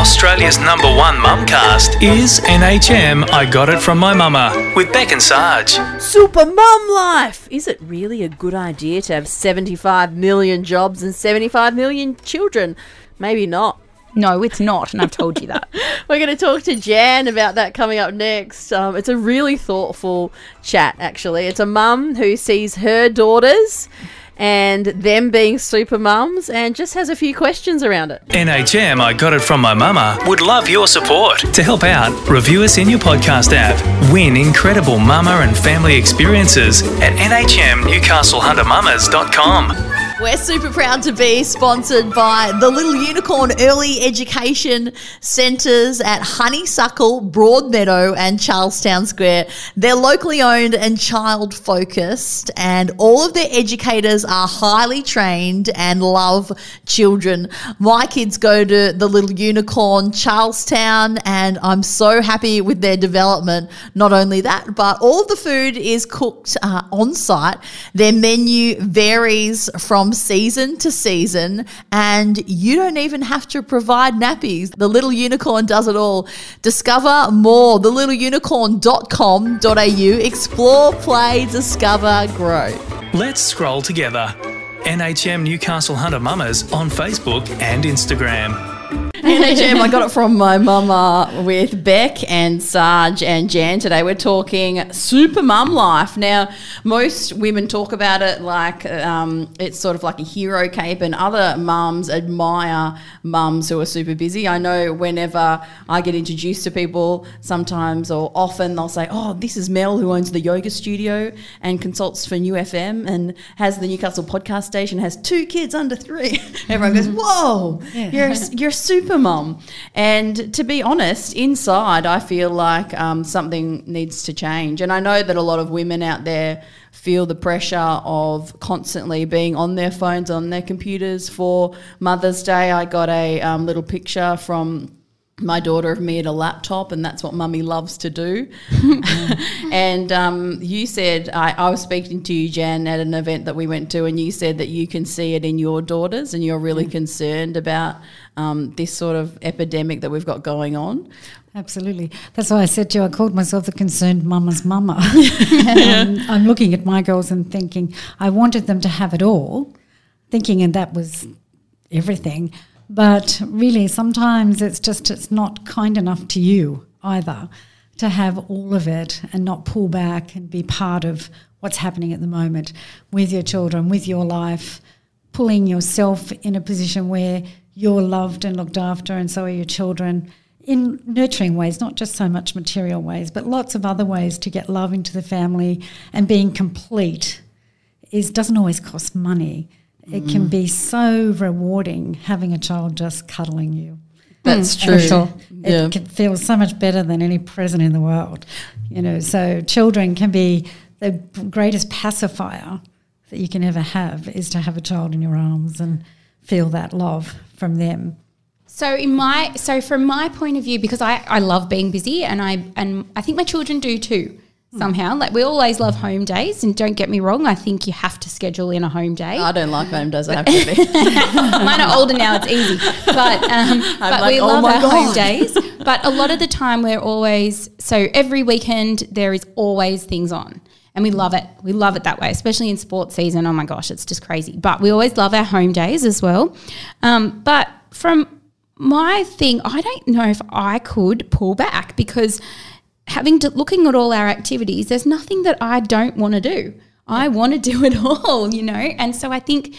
Australia's number one mumcast is NHM I Got It From My Mama with Beck and Sarge. Super mum life! Is it really a good idea to have 75 million jobs and 75 million children? Maybe not. No, it's not, and I've told you that. We're going to talk to Jan about that coming up next. Um, it's a really thoughtful chat, actually. It's a mum who sees her daughters and them being super mums and just has a few questions around it. NHM I Got It From My Mama would love your support. To help out, review us in your podcast app. Win incredible mama and family experiences at nhmnewcastlehuntermamas.com. We're super proud to be sponsored by the Little Unicorn Early Education Centres at Honeysuckle, Broadmeadow, and Charlestown Square. They're locally owned and child focused, and all of their educators are highly trained and love children. My kids go to the Little Unicorn, Charlestown, and I'm so happy with their development. Not only that, but all of the food is cooked uh, on site. Their menu varies from season to season, and you don't even have to provide nappies. The Little Unicorn does it all. Discover more. TheLittleUnicorn.com.au. Explore, play, discover, grow. Let's scroll together. NHM Newcastle Hunter Mamas on Facebook and Instagram. NHM, I got it from my mama with Beck and Sarge and Jan today. We're talking super mum life. Now, most women talk about it like um, it's sort of like a hero cape, and other mums admire mums who are super busy. I know whenever I get introduced to people, sometimes or often they'll say, Oh, this is Mel who owns the yoga studio and consults for New FM and has the Newcastle podcast station, has two kids under three. Everyone goes, Whoa, you're, you're super mum. And to be honest, inside, I feel like um, something needs to change. And I know that a lot of women out there feel the pressure of constantly being on their phones, on their computers. For Mother's Day, I got a um, little picture from my daughter of me at a laptop, and that's what mummy loves to do. and um, you said, I, I, was speaking to you, Jan, at an event that we went to, and you said that you can see it in your daughters, and you're really mm. concerned about um, this sort of epidemic that we've got going on. Absolutely. That's why I said to you, I called myself the concerned mama's mama. I'm looking at my girls and thinking, I wanted them to have it all, thinking, and that was everything. But really, sometimes it's just, it's not kind enough to you either to have all of it and not pull back and be part of what's happening at the moment with your children, with your life, pulling yourself in a position where you're loved and looked after, and so are your children in nurturing ways, not just so much material ways, but lots of other ways to get love into the family and being complete is doesn't always cost money. Mm. It can be so rewarding having a child just cuddling you. That's mm. true. Sure. It yeah. can feel so much better than any present in the world. You know, so children can be the greatest pacifier that you can ever have is to have a child in your arms and feel that love from them. So in my so from my point of view, because I, I love being busy and I and I think my children do too somehow. Like we always love home days, and don't get me wrong, I think you have to schedule in a home day. I don't like home days. I have to be. Mine are older now; it's easy. But um, but like, we oh love our God. home days. But a lot of the time, we're always so every weekend there is always things on. And we love it. We love it that way, especially in sports season. Oh my gosh, it's just crazy. But we always love our home days as well. Um, but from my thing, I don't know if I could pull back because having to looking at all our activities, there's nothing that I don't want to do. I want to do it all, you know? And so I think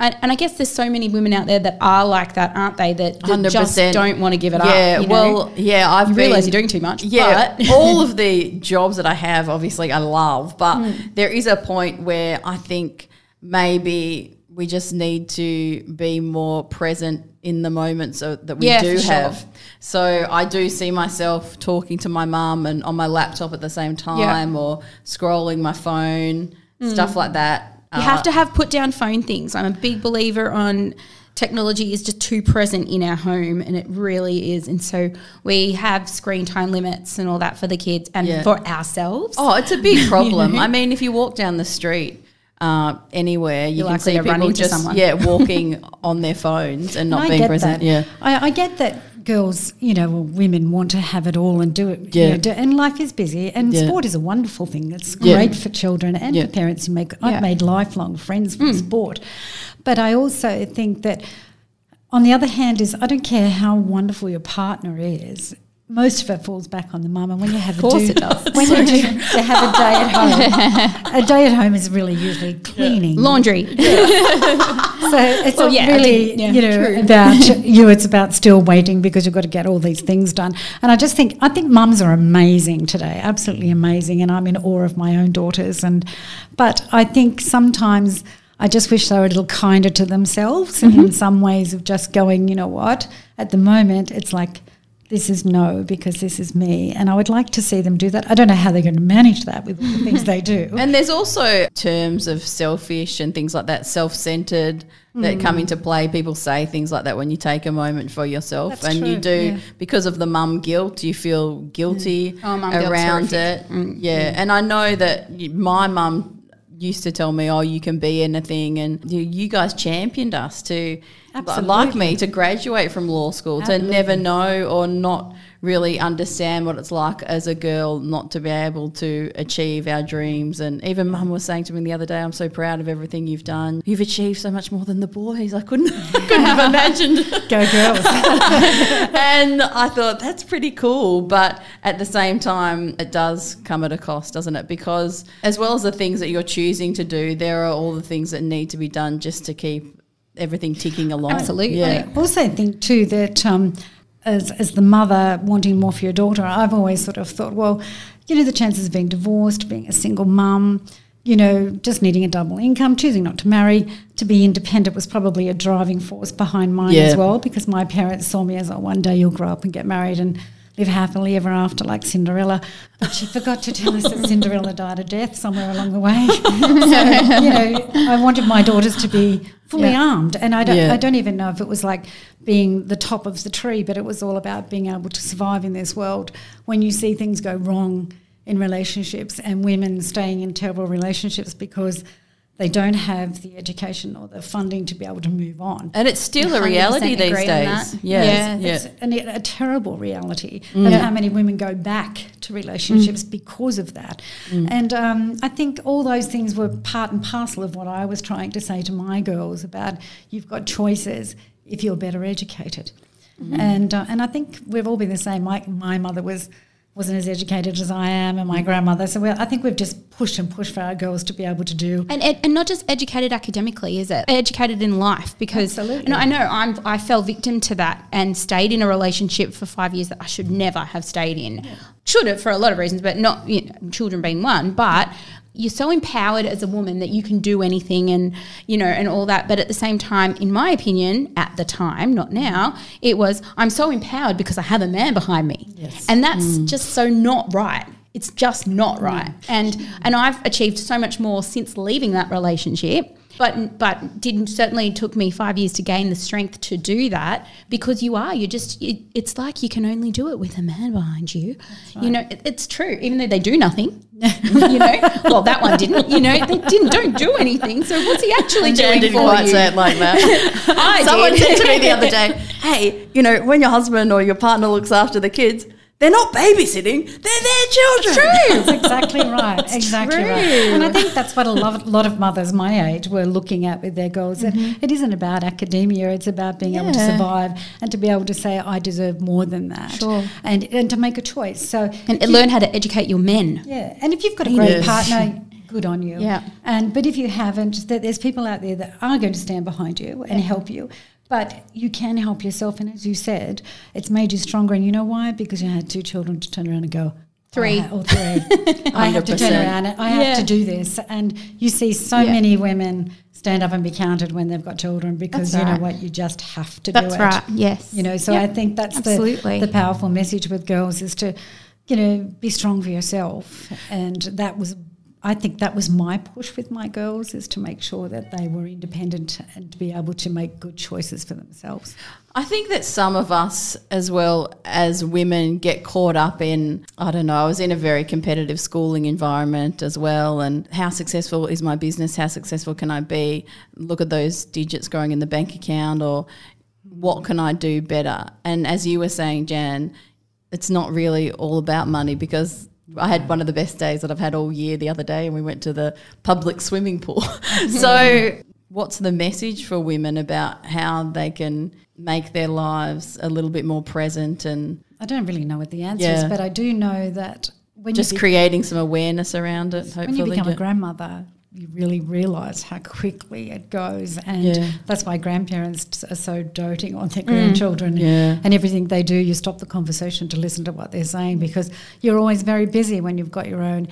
and, I guess there's so many women out there that are like that, aren't they? That, that just don't want to give it yeah, up. Yeah, well, yeah, I've you realise you're doing too much. Yeah, all of the jobs that I have, obviously, I love, but mm. there is a point where I think maybe we just need to be more present in the moments that we yeah, do have. Sure. So I do see myself talking to my mum and on my laptop at the same time, yeah. or scrolling my phone, mm. stuff like that you uh, have to have put down phone things. I'm a big believer on technology is just too present in our home and it really is and so we have screen time limits and all that for the kids and yeah. for ourselves oh it's a big problem i mean if you walk down the street uh, anywhere you You're can see people just yeah walking on their phones and not and being present that. yeah I, I, get that girls, you know, or women want to have it all and do it. Yeah. You know, do, and life is busy, and Yeah. sport is a wonderful thing. It's Yeah. great for children and Yeah. for parents who make. I've made lifelong friends from sport, but I also think that, on the other hand, is I don't care how wonderful your partner is. Most of it falls back on the mum, and when you have Of course a do, it does. when you do to have a day at home, a day at home is really usually cleaning, Laundry. so it's Well, not yeah, really, yeah, you know, true. about you. It's about still waiting because you've got to get all these things done. And I just think, I think mums are amazing today, absolutely amazing. And I'm in awe of my own daughters. And, but I think sometimes I just wish they were a little kinder to themselves Mm-hmm. in some ways of just going, you know what? At the moment, it's like. This is no because this is me, and I would like to see them do that. I don't know how they're going to manage that with all the things they do. And there's also terms of selfish and things like that, self centered, that come mm. into play. People say things like that when you take a moment for yourself, That's and you do yeah. because of the mum guilt. You feel guilty mm. Oh, around it. Mm, yeah. and I know that my mum used to tell me, "Oh, you can be anything," and you, you guys championed us to. Like me to graduate from law school, to never know or not really understand what it's like as a girl not to be able to achieve our dreams. And even mum was saying to me the other day, I'm so proud of everything you've done. You've achieved so much more than the boys. I couldn't, couldn't have imagined. Go girls! and I thought that's pretty cool. But at the same time, it does come at a cost, doesn't it? Because as well as the things that you're choosing to do, there are all the things that need to be done just to keep everything ticking along. Absolutely. Yeah. I also think too that um, as as the mother wanting more for your daughter, I've always sort of thought, well, you know, the chances of being divorced, being a single mum, you know, just needing a double income, choosing not to marry, to be independent was probably a driving force behind mine Yeah. as well, because my parents saw me as, oh, one day you'll grow up and get married and live happily ever after like Cinderella. But she forgot to tell us that Cinderella died a death somewhere along the way. so, you know, I wanted my daughters to be fully Yeah. armed. And I don't, Yeah. I don't even know if it was like being the top of the tree, but it was all about being able to survive in this world when you see things go wrong in relationships and women staying in terrible relationships because they don't have the education or the funding to be able to move on. And it's still a reality these days. Yes. Yeah. Yeah. It's an, a terrible reality of how many women go back to relationships because of that. And um, I think all those things were part and parcel of what I was trying to say to my girls about you've got choices if you're better educated. And uh, and I think we've all been the same. My my mother was wasn't as educated as I am, and my mm. grandmother. So I think we've just pushed and pushed for our girls to be able to do. And, and not just educated academically, is it? Educated in life because Absolutely. and I know I'm I fell victim to that and stayed in a relationship for five years that I should mm. never have stayed in. Should have for a lot of reasons, but not you know, children being one. But you're so empowered as a woman that you can do anything and you know and all that. But at the same time, in my opinion, at the time, not now, it was I'm so empowered because I have a man behind me, Yes. and that's mm. just so not right. It's just not mm. right. And and I've achieved so much more since leaving that relationship. But but didn't certainly took me five years to gain the strength to do that because you are you're just it, it's like you can only do it with a man behind you. You know it, it's true even though they do nothing. you know well that one didn't. You know they didn't don't do anything. So what's he actually doing didn't for quite you? say it like that. I Someone did. said to me the other day, "Hey, you know, when your husband or your partner looks after the kids, they're not babysitting; they're their children." True. That's exactly right. exactly right. And I think that's what a lot, lot of mothers my age were looking at with their goals. That mm-hmm. It isn't about academia; it's about being able to survive and to be able to say, "I deserve more than that," Sure. and and to make a choice. So and learn how to educate your men. yeah, and if you've got a great Yes. partner, good on you. Yeah. And but if you haven't, that there's people out there that are going to stand behind you and help you. But you can help yourself, and as you said, it's made you stronger. And you know why? Because you had two children to turn around and go. Three. Oh, or three. I have to turn around. and I have Yeah. to do this. And you see so Yeah. many women stand up and be counted when they've got children because That's you know right. what, you just have to That's do it. right. Yes. You know, so Yep. I think that's Absolutely. the, the powerful message with girls is to, you know, be strong for yourself. And that was, I think that was my push with my girls is to make sure that they were independent and to be able to make good choices for themselves. I think that some of us, as well as women, get caught up in, I don't know, I was in a very competitive schooling environment as well. And how successful is my business? How successful can I be? Look at those digits growing in the bank account or what can I do better? And as you were saying, Jan, it's not really all about money because I had one of the best days that I've had all year the other day, and we went to the public swimming pool. so, what's the message for women about how they can make their lives a little bit more present? And I don't really know what the answer yeah. is, but I do know that when just be- creating some awareness around it. Hopefully, when you become a grandmother, you really realise how quickly it goes, and yeah. that's why grandparents are so doting on their mm. grandchildren yeah. and everything they do. You stop the conversation to listen to what they're saying because you're always very busy when you've got your own.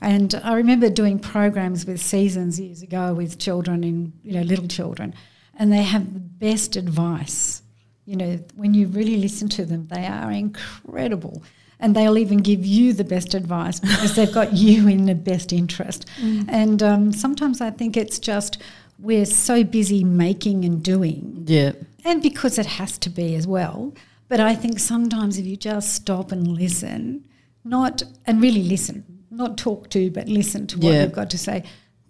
And I remember doing programs with Seasons years ago with children in you know little children, and they have the best advice. You know, when you really listen to them, they are incredible and they'll even give you the best advice because they've got you in the best interest. Mm. And um, sometimes I think it's just we're so busy making and doing. Yeah. And because it has to be as well. But I think sometimes if you just stop and listen, not and really listen, not talk to, but listen to what yeah. they've got to say.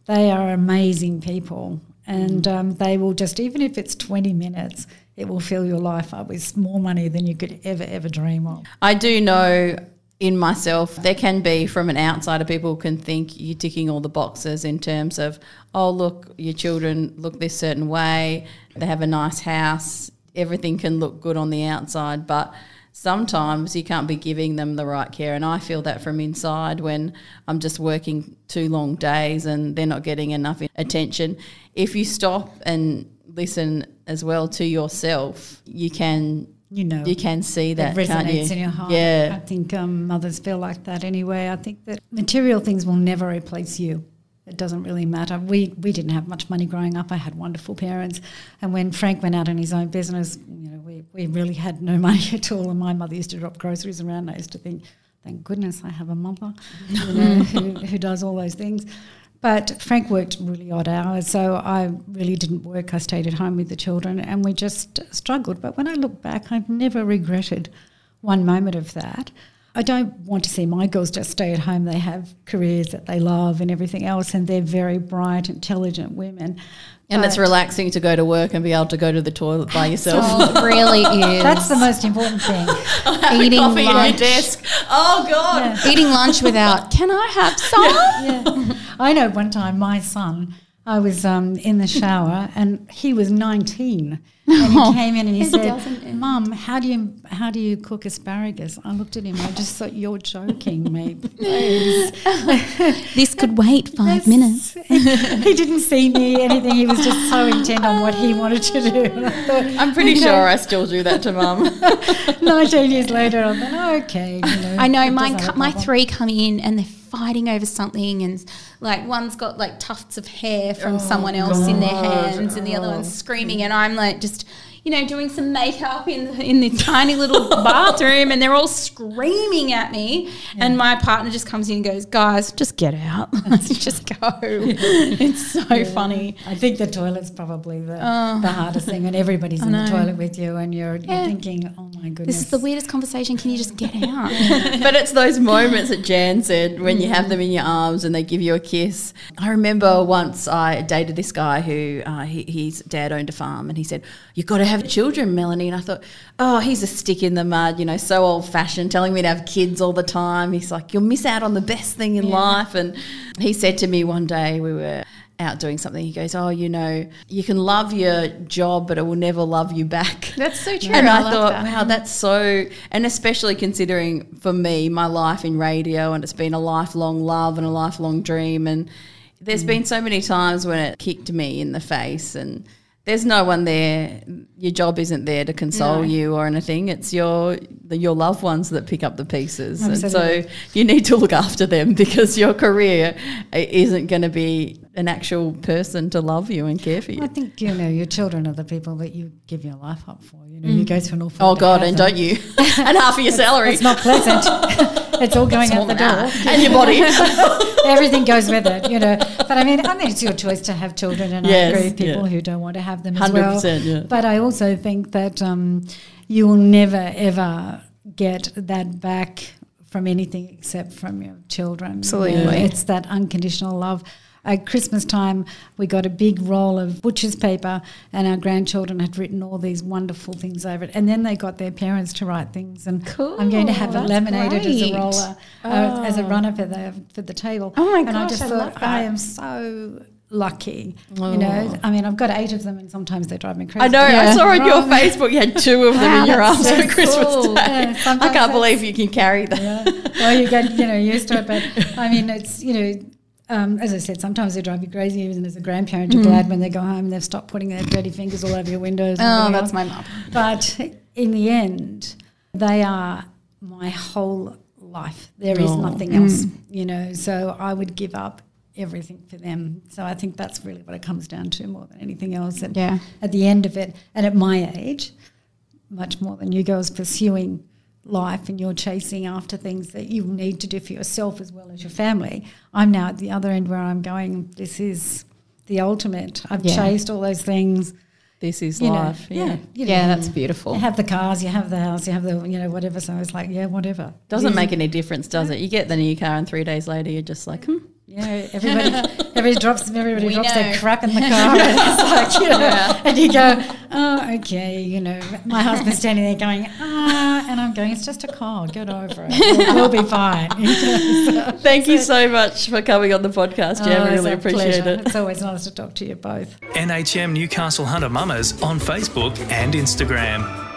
They are amazing people, and mm. um, they will just even if it's twenty minutes, it will fill your life up with more money than you could ever, ever dream of. I do know in myself, there can be from an outsider, people can think you're ticking all the boxes in terms of, oh, look, your children look this certain way, they have a nice house, everything can look good on the outside, but sometimes you can't be giving them the right care. And I feel that from inside when I'm just working two long days and they're not getting enough attention. If you stop and listen as well to yourself, you can you know you can see that it resonates in your heart. Yeah, I think um, mothers feel like that anyway. I think that material things will never replace you. It doesn't really matter. We we didn't have much money growing up. I had wonderful parents, and when Frank went out on his own business, you know, we we really had no money at all. And my mother used to drop groceries around. I used to think, thank goodness I have a mother, you know, who, who does all those things. But Frank worked really odd hours, so I really didn't work. I stayed at home with the children and we just struggled. But when I look back, I've never regretted one moment of that. I don't want to see my girls just stay at home. They have careers that they love and everything else, and they're very bright, intelligent women. And it's relaxing to go to work and be able to go to the toilet by yourself. Oh, it really is. That's the most important thing. Eating coffee lunch. desk. Oh God. Yeah. Eating lunch without. Can I have some? yeah. I know. One time, my son. I was um, in the shower, and he was nineteen and he came in and he said, "Mum, how do you how do you cook asparagus?" I looked at him. I just thought, "You're joking me, this could wait five minutes." he didn't see me anything. He was just so intent on what he wanted to do. I thought, I'm pretty sure know, I still do that to Mum. Nineteen years later, I thought, "Okay." You know, I know my my three come in and they're fighting over something and like one's got like tufts of hair from oh someone else God. in their hands and the other one's oh. screaming and I'm like just you know, doing some makeup in in this tiny little bathroom, and they're all screaming at me. Yeah. And my partner just comes in and goes, "Guys, just get out, just go." it's so yeah. funny. I think the toilet's probably the, uh, the hardest thing, and everybody's in the toilet with you, and you're, you're thinking, "Oh my goodness, this is the weirdest conversation. Can you just get out?" but it's those moments that Jan said when you have them in your arms and they give you a kiss. I remember once I dated this guy who uh, he, his dad owned a farm, and he said, "You've got to have children, Melanie. And I thought, oh, he's a stick in the mud, you know, so old fashioned, telling me to have kids all the time. He's like, you'll miss out on the best thing in yeah. life. And he said to me one day, we were out doing something, he goes, Oh, you know, you can love your job, but it will never love you back. That's so true. And I, I thought, that. wow, that's so, and especially considering for me, my life in radio, and it's been a lifelong love and a lifelong dream. And there's mm. been so many times when it kicked me in the face and, there's no one there. Your job isn't there to console no. you or anything. It's your the, your loved ones that pick up the pieces, Absolutely. and so you need to look after them because your career isn't going to be an actual person to love you and care for you. I think you know your children are the people that you give your life up for. You know, mm. you go through an awful. Oh God, and don't you? and half of your salary. It's not pleasant. it's all going out the door, and your body. Everything goes with it, you know. But I mean, I mean, it's your choice to have children, and yes, I agree with people yeah. who don't want to have them as 100%, well. Yeah. But I also think that um, you will never ever get that back from anything except from your children. Absolutely, you know, it's that unconditional love. At Christmas time, we got a big roll of butcher's paper, and our grandchildren had written all these wonderful things over it. And then they got their parents to write things. And Cool, I'm going to have it laminated as a great. roller, uh, as a runner for the for the table. Oh my and I gosh, just I thought. I am so lucky. You know, I mean, I've got eight of them, and sometimes they drive me crazy. I know. I saw on your Facebook you had two of them Wow, in your arms so on Christmas cool. Day. Yeah, I can't believe you can carry that. yeah. Well, you get you know used to it, but I mean, it's you know. Um, as I said, sometimes they drive you crazy. Even as a grandparent, you're glad when they go home and they've stopped putting their dirty fingers all over your windows. Oh, that's my mum. But in the end, they are my whole life. There is Oh. nothing else, you know. So I would give up everything for them. So I think that's really what it comes down to more than anything else. And Yeah. at the end of it, and at my age, much more than you girls pursuing life and you're chasing after things that you need to do for yourself as well as your family. I'm now at the other end where I'm going, this is the ultimate. I've Yeah. chased all those things. This is You know, life. yeah. you Yeah, that's beautiful. You have the cars, you have the house, you have the, you know, whatever. So it's like, yeah, whatever. Doesn't make any difference, does it? You get the new car and three days later you're just like, hmm. Yeah, everybody, everybody drops, everybody We drops their crap in the car. and it's like, you know, and you go, oh, okay, you know. My husband's standing there going, ah, and I'm going, it's just a car, get over it, we'll, we'll be fine. Thank you so much for coming on the podcast, Jen. Oh, we it's really a appreciate pleasure. it. It's always nice to talk to you both. NHM Newcastle Hunter Mamas on Facebook and Instagram.